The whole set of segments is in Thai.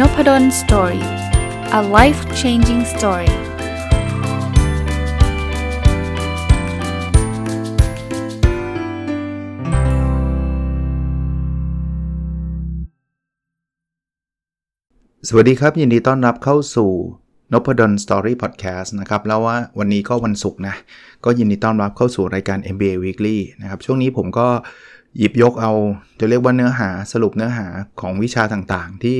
Nopadol Story a life changing story สวัสดีครับ ยินดีต้อนรับเข้าสู่นพดล Story Podcast นะครับ แล้วว่าวันนี้ก็วันศุกร์นะ ก็ยินดีต้อนรับเข้าสู่รายการ MBA Weekly นะครับ ช่วงนี้ผมก็ หยิบยกเอาจะเรียกว่าเนื้อหาสรุปเนื้อหาของวิชาต่างๆ ที่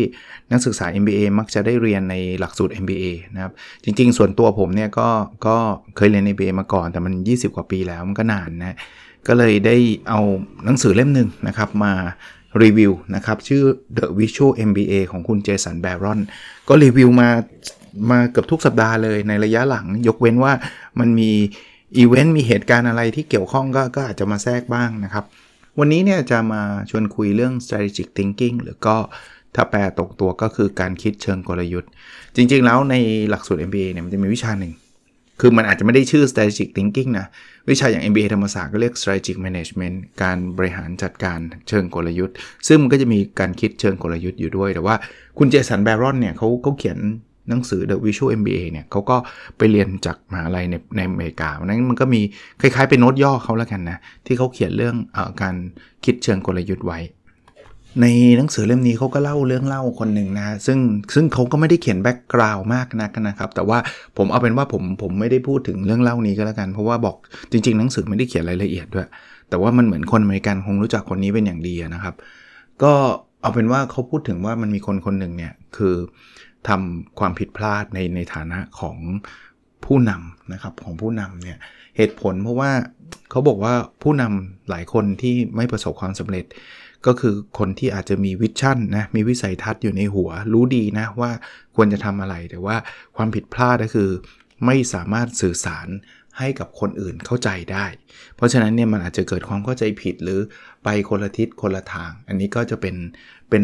นักศึกษา MBA มักจะได้เรียนในหลักสูตร MBA นะครับ จริงๆ ส่วนตัวผมเนี่ยก็ก็เคยเรียน MBA มาก่อน แต่มัน 20 กว่าปีแล้วมันก็นานนะ ก็เลยได้เอาหนังสือเล่มหนึ่งนะครับมารีวิวนะครับ ชื่อ The Visual MBA ของคุณเจสันแบรอนก็รีวิวมามาเกือบทุกสัปดาห์เลยในระยะหลัง ยกเว้นว่ามันมีอีเวนต์มีเหตุการณ์อะไรที่เกี่ยวข้องก็ก็อาจจะมาแทรกบ้างนะครับ วันนี้เนี่ยจะมาชวนคุยเรื่อง strategic thinking หรือก็ถ้าแปลตรงตัวก็คือการคิดเชิงกลยุทธ์ จริงๆ แล้วในหลักสูตร MBA เนี่ยมันจะมีวิชาหนึ่ง คือมันอาจจะไม่ได้ชื่อ strategic thinking นะ วิชาอย่าง MBA ธรรมศาสตร์ก็เรียก strategic management การบริหารจัดการเชิงกลยุทธ์ ซึ่งมันก็จะมีการคิดเชิงกลยุทธ์อยู่ด้วย แต่ว่าคุณเจสันแบรอนเนี่ยเขาเขาเขียน หนังสือ The Visual MBA เนี่ยเขาก็ไปเรียนจากมหาลัยในในอเมริกานั้นมันก็มีคล้ายๆเป็นโน้ตย่อเขาแล้วกันนะ ที่เขาเขียนเรื่องการคิดเชิงกลยุทธ์ไว้ ในหนังสือเล่มนี้เขาก็เล่าเรื่องเล่าคนหนึ่งนะ ซึ่งซึ่งเขาก็ไม่ได้เขียน background มากนักนะครับ แต่ว่าผมเอาเป็นว่าผมผมไม่ได้พูดถึงเรื่องเล่านี้ก็แล้วกัน เพราะว่าบอกจริง ๆ หนังสือไม่ได้เขียนรายละเอียดด้วย แต่ว่ามันเหมือนคนอเมริกันคงรู้จักคนนี้เป็นอย่างดีนะครับ ก็เอาเป็นว่าเขาพูดถึงว่ามันมีคนคนหนึ่งเนี่ยคือ ทำความผิดพลาดในในฐานะของผู้นำนะครับของผู้นำเนี่ยเหตุผลเพราะว่าเขาบอกว่าผู้นำหลายคนที่ไม่ประสบความสำเร็จ ก็คือคนที่อาจจะมีวิชั่นนะมีวิสัยทัศน์อยู่ในหัว รู้ดีนะว่าควรจะทำอะไร แต่ว่าความผิดพลาดก็คือ ไม่สามารถสื่อสารให้กับคนอื่นเข้าใจได้ เพราะฉะนั้นเนี่ยมันอาจจะเกิดความเข้าใจผิดหรือไปคนละทิศคนละทาง อันนี้ก็จะเป็นเป็น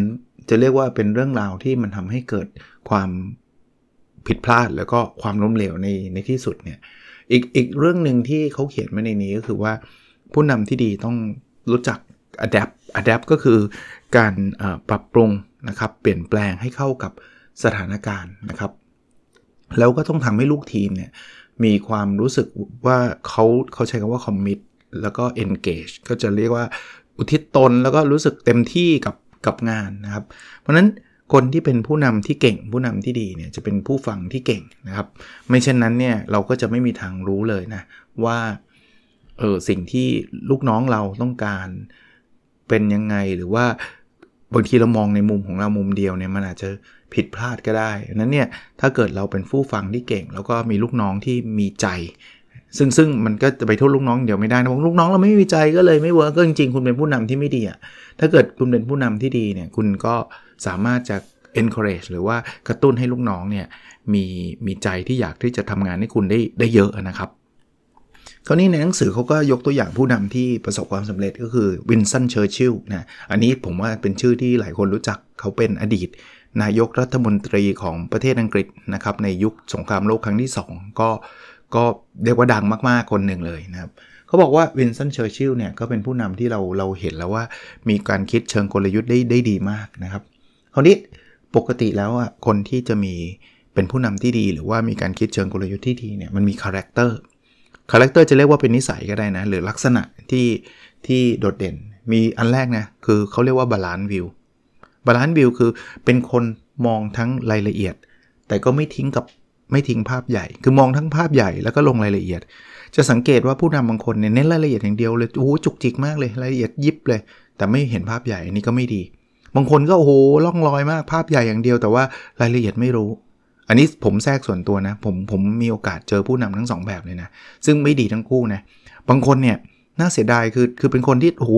จะเรียกว่าเป็นเรื่องราวที่มันทำให้เกิดความผิดพลาดแล้วก็ความล้มเหลวในในที่สุดเนี่ยอีกอีกเรื่องหนึ่งที่เขาเขียนมาในนี้ก็คือว่าผู้นำที่ดีต้องรู้จัก adapt adapt ก็คือการปรับปรุงนะครับเปลี่ยนแปลงให้เข้ากับสถานการณ์นะครับ แล้วก็ต้องทำให้ลูกทีมเนี่ยมีความรู้สึกว่าเขาเขาใช้คำว่า commit แล้วก็ engage ก็จะเรียกว่าอุทิศตนแล้วก็รู้สึกเต็มที่กับ กับงานนะครับ เพราะนั้นคนที่เป็นผู้นำที่เก่ง ผู้นำที่ดีเนี่ยจะเป็นผู้ฟังที่เก่งนะครับ ไม่เช่นนั้นเนี่ยเราก็จะไม่มีทางรู้เลยนะว่าเออสิ่งที่ลูกน้องเราต้องการเป็นยังไงหรือว่าบางทีเรามองในมุมของเรามุมเดียวเนี่ยมันอาจจะผิดพลาดก็ได้นั้นเนี่ยถ้าเกิดเราเป็นผู้ฟังที่เก่ง แล้วก็มีลูกน้องที่มีใจ ซึ่งซึ่งมันก็จะไปโทษลูกน้องเดี๋ยวไม่ได้นะลูกน้องเราไม่มีใจก็เลยไม่ work ก็จริงๆ คุณเป็นผู้นำที่ไม่ดีอะถ้าเกิดคุณเป็นผู้นำที่ดีเนี่ยคุณก็สามารถจะ encourage หรือว่ากระตุ้นให้ลูกน้องเนี่ยมีมีใจที่อยากที่จะทำงานให้คุณได้ได้เยอะนะครับคราวนี้ในหนังสือเขาก็ยกตัวอย่างผู้นำที่ประสบความสำเร็จก็คือวินสตันเชอร์ชิลนะอันนี้ผมว่าเป็นชื่อที่หลายคนรู้จักเขาเป็นอดีต นายกรัฐมนตรีของประเทศอังกฤษนะครับในยุคสงครามโลกครั้งที่ 2 ก็ ก็เรียกว่าดังมากๆคนหนึ่งเลยนะครับเขาบอกว่าวินสตันเชอร์ชิลเนี่ยก็เป็นผู้นำที่เราเราเห็นแล้วว่ามีการคิดเชิงกลยุทธ์ได้ได้ดีมากนะครับคราวนี้ปกติแล้วอะคนที่จะมีเป็นผู้นำที่ดี หรือว่ามีการคิดเชิงกลยุทธ์ที่ดีเนี่ยมันมี character character จะเรียกว่าเป็นนิสัยก็ได้นะหรือลักษณะที่ที่โดดเด่น มีอันแรกนะคือเขาเรียกว่า balanced view balanced view คือเป็นคนมองทั้งรายละเอียด แต่ก็ไม่ทิ้งกับ ไม่ทิ้งภาพใหญ่ คือมองทั้งภาพใหญ่แล้วก็ลงรายละเอียด จะสังเกตว่าผู้นำบางคนเนี่ยเน้นรายละเอียดอย่างเดียวเลยโอ้โหจุกจิกมากเลยรายละเอียดยิบเลย แต่ไม่เห็นภาพใหญ่อันนี้ก็ไม่ดี บางคนก็โอ้โหล่องลอยมากภาพใหญ่อย่างเดียว แต่ว่ารายละเอียดไม่รู้ อันนี้ผมแทรกส่วนตัวนะ ผมผมมีโอกาสเจอผู้นำทั้ง2แบบเลยนะซึ่งไม่ดีทั้งคู่นะบางคนเนี่ยน่าเสียดายคือคือเป็นคนที่โอ้โห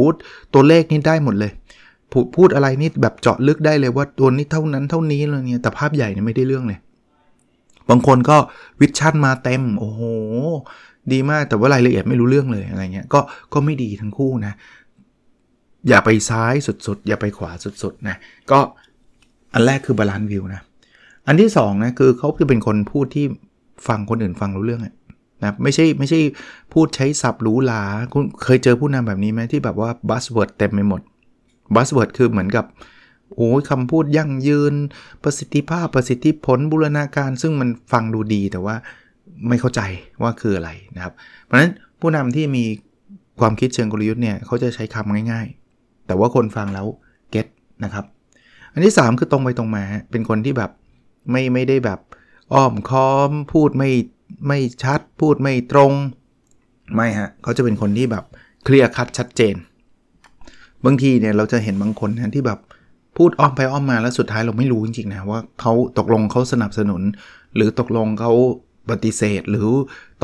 ตัวเลขนี่ได้หมดเลยพูดอะไรนี่แบบเจาะลึกได้เลยว่าตัวนี้เท่านั้นเท่านี้เลยเนี่ยแต่ภาพใหญ่เนี่ยไม่ได้เรื่องเลย บางคนก็ vision มาเต็ม โอ้โห ดีมากแต่ว่ารายละเอียดไม่รู้เรื่องเลยอะไรเงี้ยก็ก็ไม่ดีทั้งคู่นะ อย่าไปซ้ายสุดๆ อย่าไปขวาสุดๆนะก็อันแรกคือ balanced view นะ อันที่2นะคือเขาจะเป็นคนพูดที่ฟังคนอื่นฟังรู้เรื่องนะไม่ใช่ไม่ใช่พูดใช้ศัพท์หรูหราคุณเคยเจอผู้นำแบบนี้ไหมที่แบบว่า buzzword เต็มไปหมด buzzword คือเหมือนกับ โอ้ยคำพูดยั่งยืน ประสิทธิภาพประสิทธิผลบูรณาการ ซึ่งมันฟังดูดีแต่ว่าไม่เข้าใจว่าคืออะไรนะครับ เพราะฉะนั้นผู้นำที่มีความคิดเชิงกลยุทธ์เนี่ยเขาจะใช้คำง่าย ๆ แต่ว่าคนฟังแล้วเก็ตนะครับ อันที่ 3 คือตรงไปตรงมา เป็นคนที่แบบไม่ไม่ได้แบบอ้อมค้อม พูดไม่ไม่ชัด พูดไม่ตรง ไม่ฮะเขาจะเป็นคนที่แบบเคลียร์คัดชัดเจน บางทีเนี่ยเราจะเห็นบางคนนะที่แบบ พูดอ้อมไปอ้อมมาแล้วสุดท้ายเราไม่รู้จริงๆนะว่าเขาตกลงเขาสนับสนุน หรือตกลงเขาปฏิเสธหรือ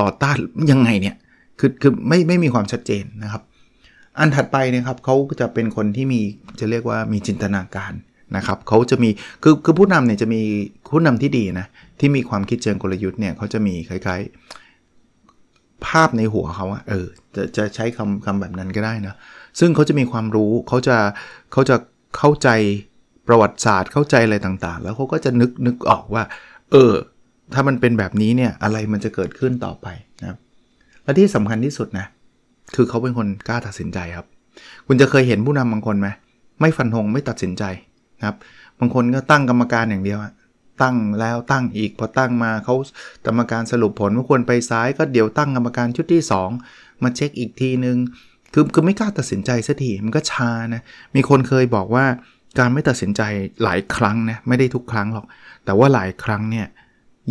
ต่อต้านยังไงเนี่ยคือคือไม่ไม่มีความชัดเจนนะครับ อันถัดไปนะครับเขาจะเป็นคนที่มีจะเรียกว่ามีจินตนาการนะครับเขาจะมีคือคือผู้นำเนี่ยจะมีผู้นำที่ดีนะที่มีความคิดเชิงกลยุทธ์เนี่ยเขาจะมีคล้ายๆ ภาพในหัวเขาอะเออจะจะใช้คำคำแบบนั้นก็ได้นะซึ่งเขาจะมีความรู้เขาจะเขาจะ เข้าใจประวัติศาสตร์เข้าใจอะไรต่างๆ แล้วเขาก็จะนึกนึกออกว่า เออ ถ้ามันเป็นแบบนี้เนี่ยอะไรมันจะเกิดขึ้นต่อไปนะครับและที่สำคัญที่สุดนะคือเขาเป็นคนกล้าตัดสินใจครับ คุณจะเคยเห็นผู้นำบางคนไหมไม่ฟันธงไม่ตัดสินใจนะครับ บางคนก็ตั้งกรรมการอย่างเดียวตั้งแล้วตั้งอีกพอตั้งมาเขากรรมการสรุปผลว่าควรไปซ้ายก็เดี๋ยวตั้งกรรมการชุดที่ 2 มาเช็คอีกทีนึง คือคือไม่กล้าตัดสินใจสักทีมันก็ช้านะมีคนเคยบอกว่าการไม่ตัดสินใจหลายครั้งนะไม่ได้ทุกครั้งหรอก แต่ว่าหลายครั้งเนี่ย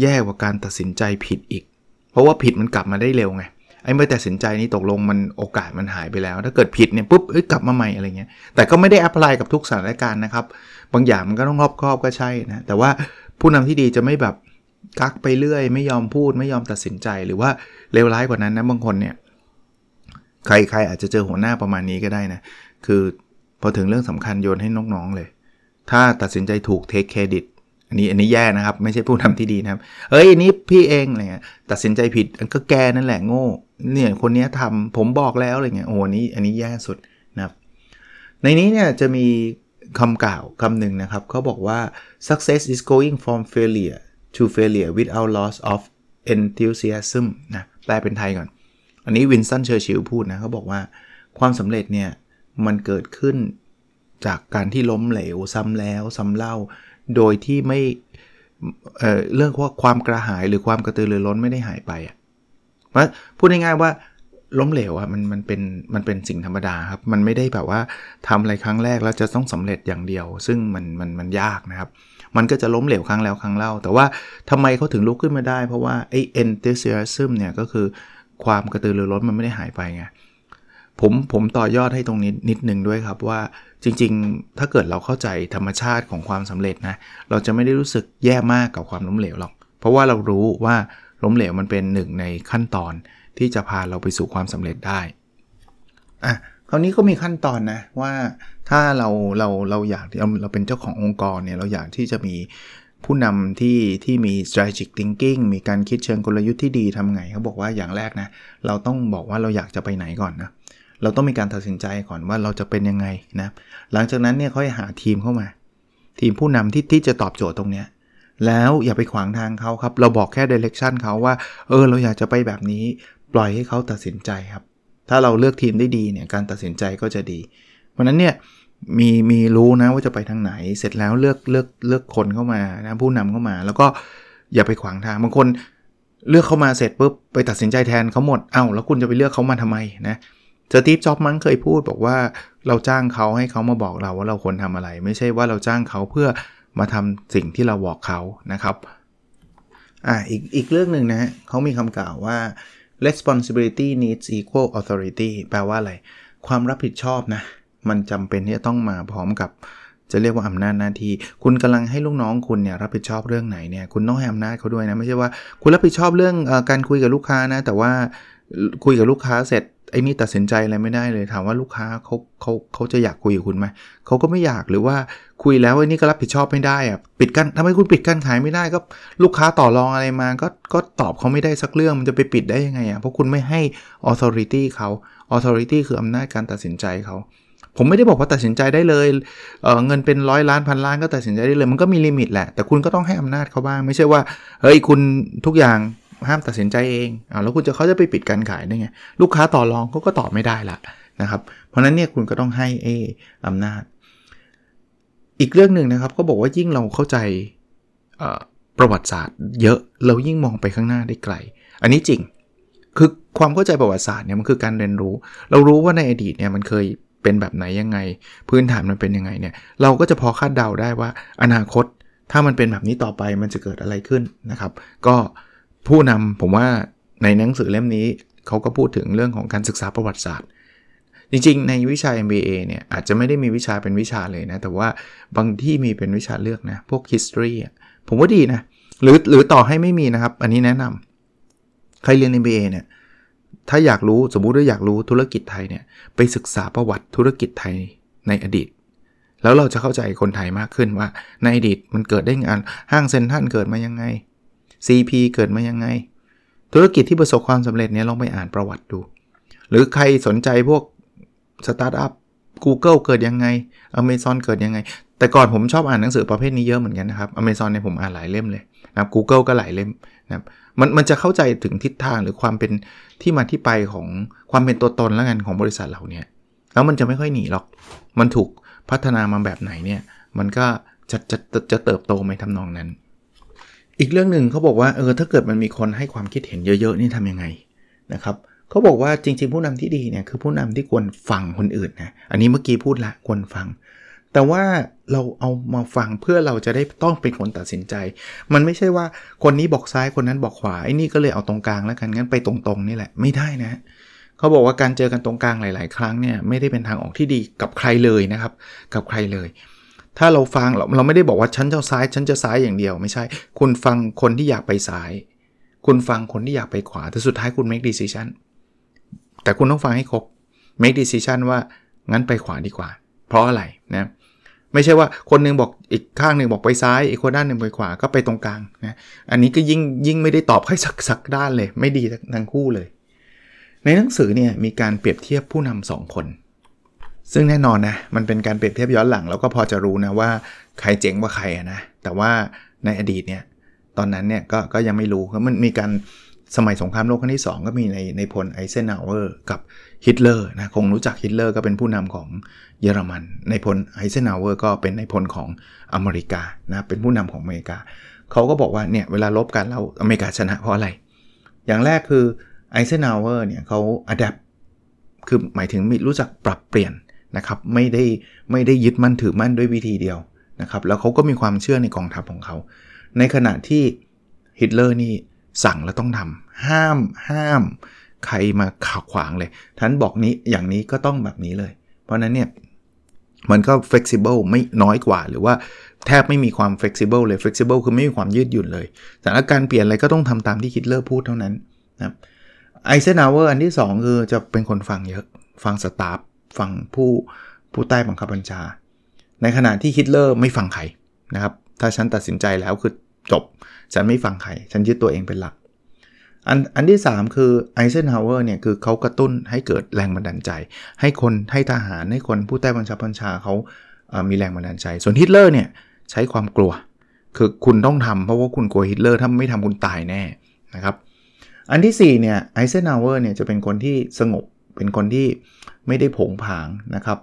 แย่กว่าการตัดสินใจผิดอีก เพราะว่าผิดมันกลับมาได้เร็วไงไอ้ไม่ตัดสินใจนี่ตกลงมันโอกาสมันหายไปแล้ว ถ้าเกิดผิดเนี่ยปุ๊บเอ้ยกลับมาใหม่อะไรเงี้ยแต่ก็ไม่ได้แอพพลายกับทุกสถานการณ์นะครับ บางอย่างมันก็ต้องรอบครอบก็ใช่นะแต่ว่าผู้นำที่ดีจะไม่แบบกักไปเรื่อย ไม่ยอมพูดไม่ยอมตัดสินใจหรือว่าเลวร้ายกว่านั้นนะบางคนเนี่ย ใครใครอาจจะเจอหัวหน้าประมาณนี้ก็ได้นะ คือพอถึงเรื่องสำคัญโยนให้น้องๆเลย ถ้าตัดสินใจถูกเทคเครดิตอันนี้อันนี้แย่นะครับ ไม่ใช่ผู้นำที่ดีนะครับ เอ้ยอันนี้พี่เองอะไรเงี้ยตัดสินใจผิดอันก็แกนั่นแหละโง่เนี่ยคนนี้ทำผมบอกแล้วอะไรเงี้ยโอ้นี้อันนี้แย่สุดนะครับ ในนี้เนี่ยจะมีคำกล่าวคำหนึ่งนะครับเขาบอกว่า success is going from failure to failure without loss of enthusiasm นะแปลเป็นไทยก่อน อันนี้วินสันเชอร์ชิลพูดนะเขาบอกว่าความสำเร็จเนี่ย มันเกิดขึ้นจากการที่ล้มเหลวซ้ำแล้วซ้ำเล่า โดยที่ไม่เเรื่องว่าความกระหายหรือความกระตือรือร้นไม่ได้หายไปอะว่าพูดง่ายๆว่าล้มเหลวอะมันมันเป็นมันเป็นสิ่งธรรมดาครับ มันไม่ได้แบบว่าทำอะไรครั้งแรกแล้วจะต้องสำเร็จอย่างเดียว ซึ่งมันมันมันยากนะครับ มันก็จะล้มเหลวครั้งแล้วครั้งเล่า แต่ว่าทำไมเขาถึงลุกขึ้นมาได้ เพราะว่าไอ้ enthusiasm เนี่ยก็คือ ความกระตือรือร้นมันไม่ได้หายไปไงผมผมต่อยอดให้ตรงนี้นิดนึงด้วยครับว่าจริงๆ ถ้าเกิดเราเข้าใจธรรมชาติของความสำเร็จนะ เราจะไม่ได้รู้สึกแย่มากกับความล้มเหลวหรอก เพราะว่าเรารู้ว่าล้มเหลวมันเป็นหนึ่งในขั้นตอนที่จะพาเราไปสู่ความสำเร็จได้อะคราวนี้ก็มีขั้นตอนนะว่าถ้าเราเราเราอยากเราเราเป็นเจ้าขององค์กรเนี่ยเราอยากที่จะมี ผู้นำที่ที่มี strategic thinking มีการคิดเชิงกลยุทธ์ที่ดีทำไงเขาบอกว่าอย่างแรกนะ เราต้องบอกว่าเราอยากจะไปไหนก่อนนะ เราต้องมีการตัดสินใจก่อนว่าเราจะเป็นยังไงนะ หลังจากนั้นเนี่ยเขาจะหาทีมเข้ามา ทีมผู้นำที่ที่จะตอบโจทย์ตรงเนี้ยแล้วอย่าไปขวางทางเขาครับ เราบอกแค่ direction เขาว่า เออ เราอยากจะไปแบบนี้ ปล่อยให้เขาตัดสินใจครับ ถ้าเราเลือกทีมได้ดีเนี่ย การตัดสินใจก็จะดี เพราะนั้นเนี่ย มีมีรู้นะว่าจะไปทางไหน เสร็จแล้วเลือกเลือกเลือกคนเข้ามานะผู้นำเข้ามา แล้วก็อย่าไปขวางทางบางคนเลือกเข้ามาเสร็จปุ๊บไปตัดสินใจแทนเขาหมดเอา้าแล้วคุณจะไปเลือกเขามาทำไมนะสตีฟจ็อบมั้งเคยพูดบอกว่าเราจ้างเขาให้เขามาบอกเราว่าเราควรทำอะไร ไม่ใช่ว่าเราจ้างเขาเพื่อมาทำสิ่งที่เราบอกเขานะครับอ่าอีกอีกเรื่องหนึ่งนะเขามีคำกล่าวว่า responsibility needs equal authority แปลว่าอะไร ความรับผิดชอบนะ มันจำเป็นที่จะต้องมาพร้อมกับ จะเรียกว่าอำนาจหน้าที่ คุณกำลังให้ลูกน้องคุณเนี่ยรับผิดชอบเรื่องไหนเนี่ยคุณต้องให้อำนาจเขาด้วยนะไม่ใช่ว่าคุณรับผิดชอบเรื่องอการคุยกับลูกค้านะ แต่ว่าคุยกับลูกค้าเสร็จไอ้นี่ตัดสินใจอะไรไม่ได้เลยถามว่าลูกค้าเขาเขาเขาจะอยากคุยกับคุณไหมเขาก็ไม่อยากหรือว่าคุยแล้วไอ้นี่ก็รับผิดชอบไม่ได้อะปิดกั้นทำไมคุณปิดกั้นขายไม่ได้ก็ลูกค้าต่อรองอะไรมาก็ก็ตอบเขาไม่ได้สักเรื่องมันจะไปปิดได้ยังไงอะเพราะคุณไม่ให้ authority เขา authority คืออำนาจการตัดสินใจเขา ผมไม่ได้บอกว่าตัดสินใจได้เลยเเงินเป็นร้อยล้านพันล้านก็ตัดสินใจได้เลย มันก็มีลิมิตแหละ แต่คุณก็ต้องให้อำนาจเขาบ้าง ไม่ใช่ว่า เฮ้ย คุณทุกอย่างห้ามตัดสินใจเองอแล้วคุณจะเขาจะไปปิดการขายได้ไง ลูกค้าต่อรองเขาก็ตอบไม่ได้ละนะครับ เพราะนั้นเนี่ยคุณก็ต้องให้เออำนาจ อีกเรื่องหนึ่งนะครับ ก็บอกว่ายิ่งเราเข้าใจประวัติศาสตร์ เยอะเรายิ่งมองไปข้างหน้าได้ไกล อันนี้จริง คือความเข้าใจประวัติศาสตร์เนี่ยมันคือการเรียนรู้ เรารู้ว่าในอดีตเนี่ยมันเคย เป็นแบบไหนยังไง พื้นฐานมันเป็นยังไงเนี่ยเราก็จะพอคาดเดาได้ว่าอนาคตถ้ามันเป็นแบบนี้ต่อไปมันจะเกิดอะไรขึ้นนะครับ ก็ผู้นำผมว่าในหนังสือเล่มนี้เขาก็พูดถึงเรื่องของการศึกษาประวัติศาสตร์ จริงๆ ในวิชา MBA เนี่ยอาจจะไม่ได้มีวิชาเป็นวิชาเลยนะ แต่ว่าบางที่มีเป็นวิชาเลือกนะ พวก history ผมว่าดีนะ หรือหรือต่อให้ไม่มีนะครับ อันนี้แนะนำใครเรียน MBA เนี่ย ถ้าอยากรู้สมมุติว่าอยากรู้ธุรกิจไทยเนี่ยไปศึกษาประวัติธุรกิจไทยในอดีต แล้วเราจะเข้าใจคนไทยมากขึ้นว่าในอดีตมันเกิดได้งานห้างเซ็นทรัลเกิดมายังไง CP เกิดมายังไง ธุรกิจที่ประสบความสำเร็จเนี่ยลองไปอ่านประวัติดู หรือใครสนใจพวกสตาร์ทอัพ Google เกิดยังไง Amazon เกิดยังไง แต่ก่อนผมชอบอ่านหนังสือประเภทนี้เยอะเหมือนกันนะครับ Amazon เนี่ยผมอ่านหลายเล่มเลย นะ Google ก็หลายเล่มนะครับมันมันจะเข้าใจถึงทิศทางหรือความเป็นที่มาที่ไปของความเป็นตัวตนแล้วกันของบริษัทเราเนี่ยแล้วมันจะไม่ค่อยหนีหรอก มันถูกพัฒนามาแบบไหนเนี่ย มันก็จะจะจะเติบโตในทำนองนั้น อีกเรื่องหนึ่งเขาบอกว่าเออถ้าเกิดมันมีคนให้ความคิดเห็นเยอะๆนี่ทำยังไงนะครับเขาบอกว่าจริงๆ ผู้นำที่ดีเนี่ยคือผู้นำที่ควรฟังคนอื่นนะ อันนี้เมื่อกี้พูดละควรฟัง แต่ว่าเราเอามาฟังเพื่อเราจะได้ต้องเป็นคนตัดสินใจ มันไม่ใช่ว่าคนนี้บอกซ้ายคนนั้นบอกขวาไอ้นี่ก็เลยเอาตรงกลางแล้วกันงั้นไปตรงๆนี่แหละไม่ได้นะเขาบอกว่าการเจอกันตรงกลางหลาย ๆ ครั้งเนี่ยไม่ได้เป็นทางออกที่ดีกับใครเลยนะครับ กับใครเลย ถ้าเราฟังเราเราไม่ได้บอกว่าฉันจะซ้ายฉันจะซ้ายอย่างเดียว ไม่ใช่ คุณฟังคนที่อยากไปซ้าย คุณฟังคนที่อยากไปขวาแต่สุดท้ายคุณ make decision แต่คุณต้องฟังให้ครบ make decision ว่างั้นไปขวาดีกว่า เพราะอะไรนะ ไม่ใช่ว่าคนนึงบอกอีกข้างหนึ่งบอกไปซ้ายอีกคนด้านหนึ่งไปขวาก็ไปตรงกลางนะอันนี้ก็ยิ่งยิ่งไม่ได้ตอบให้สักสักด้านเลย ไม่ดีทั้งคู่เลย ในหนังสือเนี่ยมีการเปรียบเทียบผู้นำสองคน ซึ่งแน่นอนนะมันเป็นการเปรียบเทียบย้อนหลังแล้วก็พอจะรู้นะว่าใครเจ๋งกว่าใครนะแต่ว่าในอดีตเนี่ยตอนนั้นเนี่ยก็ก็ยังไม่รู้เพราะมันมีการสมัยสงครามโลกครั้งที่ 2 ก็มีในนายพลไอเซนฮาวเวอร์กับฮิตเลอร์นะคงรู้จักฮิตเลอร์ก็เป็นผู้นำของ เยอรมันนายพลไอเซนฮาวเวอร์ก็เป็นนายพลของอเมริกานะเป็นผู้นำของอเมริกา เขาก็บอกว่าเนี่ยเวลารบกันแล้วอเมริกาชนะเพราะอะไร อย่างแรกคือไอเซนฮาวเวอร์เนี่ยเขา adapt คือหมายถึงมีรู้จักปรับเปลี่ยนนะครับไม่ได้ไม่ได้ยึดมั่นถือมั่นด้วยวิธีเดียวนะครับแล้วเขาก็มีความเชื่อในกองทัพของเขา ในขณะที่ฮิตเลอร์นี่สั่งแล้วต้องทำห้ามห้าม ใครมาขัดขวางเลยท่านบอกนี้อย่างนี้ก็ต้องแบบนี้เลย เพราะนั้นเนี่ย มันก็ flexible ไม่น้อยกว่า หรือว่าแทบไม่มีความ flexible เลย flexible คือไม่มีความยืดหยุ่นเลยสถานการณ์เปลี่ยนอะไรก็ต้องทำตามที่ฮิตเลอร์พูดเท่านั้นนะไอเซนฮาวเวอร์อันที่ 2 คือจะเป็นคนฟังเยอะ ฟัง staff ฟังผู้ผู้ใต้บังคับบัญชา ในขณะที่ฮิตเลอร์ไม่ฟังใครนะครับถ้าฉันตัดสินใจแล้วคือจบ ฉันไม่ฟังใคร ฉันยึดตัวเองเป็นหลัก อันอันที่ 3 คือไอเซนฮาวเวอร์เนี่ยคือเขากระตุ้นให้เกิดแรงบันดาลใจ ให้คนให้ทหารให้คนผู้ใต้บังคับบัญชาเขามีแรงบันดาลใจ ส่วนฮิตเลอร์เนี่ยใช้ความกลัว คือคุณต้องทำเพราะว่าคุณกลัวฮิตเลอร์ถ้าไม่ทำคุณตายแน่นะครับอันที่4เนี่ยไอเซนฮาวเวอร์เนี่ยจะเป็นคนที่สงบเป็นคนที่ไม่ได้โผงผางนะครับ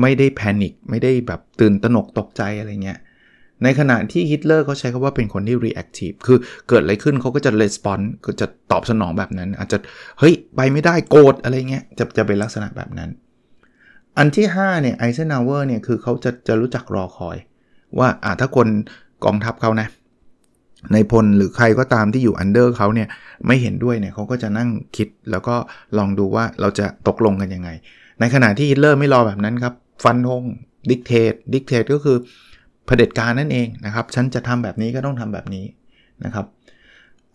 ไม่ได้ panic ไม่ได้แบบตื่นตระหนกตกใจอะไรเงี้ย ในขณะที่ฮิตเลอร์เขาใช้คำว่าเป็นคนที่ reactive คือเกิดอะไรขึ้นเขาก็จะ response ก็จะตอบสนองแบบนั้น อาจจะเฮ้ยไปไม่ได้โกรธอะไรเงี้ยจะจะเป็นลักษณะแบบนั้น อันที่5เนี่ยไอเซนฮาวเวอร์เนี่ยคือเขาจะจะรู้จักรอคอย ว่าอ่าถ้าคนกองทัพเขานะนายพลหรือใครก็ตามที่อยู่ under เขาเนี่ยไม่เห็นด้วยเนี่ยเขาก็จะนั่งคิดแล้วก็ลองดูว่าเราจะตกลงกันยังไง ในขณะที่ฮิตเลอร์ไม่รอแบบนั้นครับ ฟันธง dictate dictate ก็คือ เผด็จการนั่นเองนะครับ ฉันจะทำแบบนี้ก็ต้องทำแบบนี้นะครับ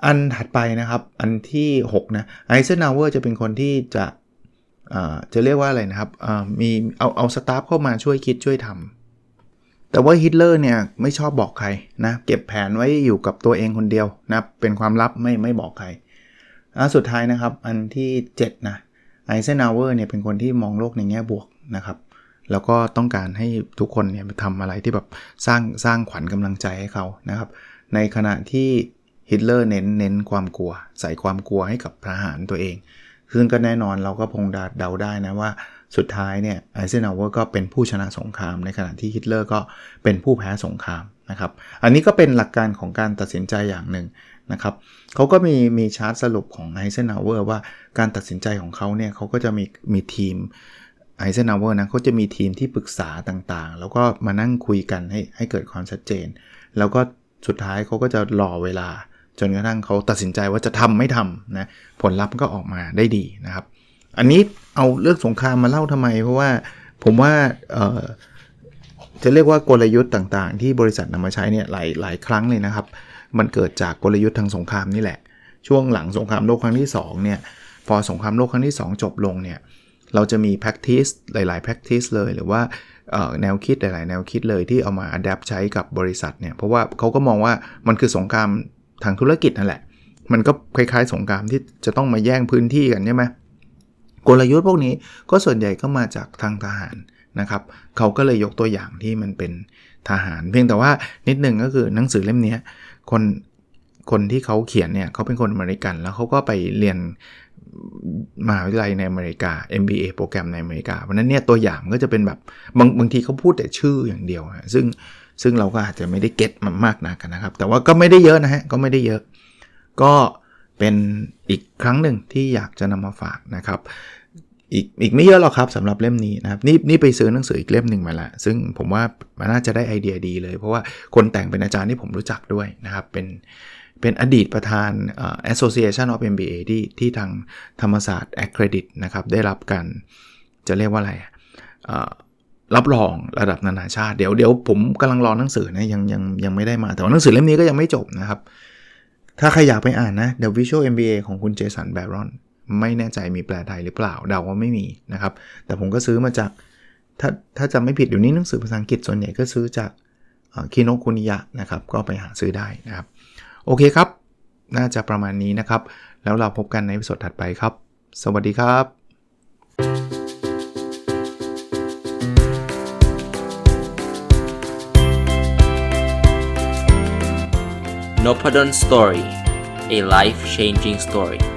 อันถัดไปนะครับ อันที่6นะไอเซนฮาวเวอร์จะเป็นคนที่จะจะเรียกว่าอะไรนะครับมีเอาเอา staff เข้ามาช่วยคิดช่วยทำแต่ว่าฮิตเลอร์เนี่ยไม่ชอบบอกใครนะเก็บแผนไว้อยู่กับตัวเองคนเดียวนะเป็นความลับไม่ไม่บอกใครอันสุดท้ายนะครับอันที่7นะไอเซนฮาวเวอร์เนี่ยเป็นคนที่มองโลกในแง่บวกนะครับ แล้วก็ต้องการให้ทุกคนเนี่ยไปทำอะไรที่แบบสร้างสร้างขวัญกำลังใจให้เขานะครับ ในขณะที่ฮิตเลอร์เน้นเน้นความกลัว ใส่ความกลัวให้กับทหารตัวเองซึ่งก็แน่นอนเราก็พอจะเดาได้นะว่าสุดท้ายเนี่ยไอเซนฮาวเวอร์ก็เป็นผู้ชนะสงคราม ในขณะที่ฮิตเลอร์ก็เป็นผู้แพ้สงครามนะครับ อันนี้ก็เป็นหลักการของการตัดสินใจอย่างหนึ่งนะครับเขาก็มีมีชาร์ตสรุปของไอเซนฮาวเวอร์ว่าการตัดสินใจของเขาเนี่ยเขาก็จะมีมีทีม ไอเซนฮาวเวอร์นะเขาจะมีทีมที่ปรึกษาต่างๆ แล้วก็มานั่งคุยกันให้ให้เกิดความชัดเจน แล้วก็สุดท้ายเขาก็จะรอเวลา จนกระทั่งเขาตัดสินใจว่าจะทำไม่ทำนะผลลัพธ์ก็ออกมาได้ดีนะครับ อันนี้เอาเรื่องสงครามมาเล่าทำไม เพราะว่าผมว่าจะเรียกว่ากลยุทธ์ต่างๆ ที่บริษัทนำมาใช้เนี่ยหลายหลายครั้งเลยนะครับ มันเกิดจากกลยุทธ์ทางสงครามนี่แหละ ช่วงหลังสงครามโลกครั้งที่2เนี่ยพอสงครามโลกครั้งที่ 2 จบลงเนี่ย เราจะมี practice หลาย ๆ practice เลยหรือว่าแนวคิดหลาย ๆ แนวคิดเลยที่เอามา adapt ใช้กับบริษัทเนี่ย เพราะว่าเขาก็มองว่ามันคือสงครามทางธุรกิจนั่นแหละ มันก็คล้าย ๆ สงครามที่จะต้องมาแย่งพื้นที่กันใช่ไหมกลยุทธ์พวกนี้ก็ส่วนใหญ่ก็มาจากทางทหารนะครับเขาก็เลยยกตัวอย่างที่มันเป็นทหาร เพียงแต่ว่านิดนึงก็คือหนังสือเล่มนี้คนคนที่เขาเขียนเนี่ยเขาเป็นคนอเมริกัน แล้วเขาก็ไปเรียน มหาวิทยาลัยในอเมริกา MBA โปรแกรมในอเมริกา เพราะนั้นเนี่ยตัวอย่างก็จะเป็นแบบบางบางทีเขาพูดแต่ชื่ออย่างเดียวซึ่งซึ่งเราก็อาจจะไม่ได้เก็ตมันมากนักนะครับ แต่ว่าก็ไม่ได้เยอะนะฮะ ก็ไม่ได้เยอะ ก็เป็นอีกครั้งหนึ่งที่อยากจะนำมาฝากนะครับ อีกอีกไม่เยอะหรอกครับสำหรับเล่มนี้นะครับ นี่นี่ไปซื้อหนังสืออีกเล่มหนึ่งมาล้วซึ่งผมว่ามันน่าจะได้ไอเดียดีเลย เพราะว่าคนแต่งเป็นอาจารย์ที่ผมรู้จักด้วยนะครับ เป็น เป็นอดีตประธาน Association of MBA ที่ที่ทางธรรมศาสตร์ Accredit นะครับ ได้รับการจะเรียกว่าอะไรรับรองระดับนานาชาติ เดี๋ยวเดี๋ยวผมกำลังรอหนังสือนะยังยังยังไม่ได้มา แต่ว่าหนังสือเล่มนี้ก็ยังไม่จบนะครับ ถ้าใครอยากไปอ่านนะ The Visual MBA ของคุณเจสันแบรอนไม่แน่ใจมีแปลไทยหรือเปล่าเดาว่าไม่มีนะครับ แต่ผมก็ซื้อมาจากถ้าถ้าจำไม่ผิดเดี๋ยวนี้หนังสือภาษาอังกฤษส่วนใหญ่ก็ซื้อจากคิโนคุนิยะนะครับ ก็ไปหาซื้อได้นะครับ โอเคครับ น่าจะประมาณนี้นะครับ แล้วเราพบกันในวิดีโอถัดไปครับ สวัสดีครับ n o p a d o n Story a life changing story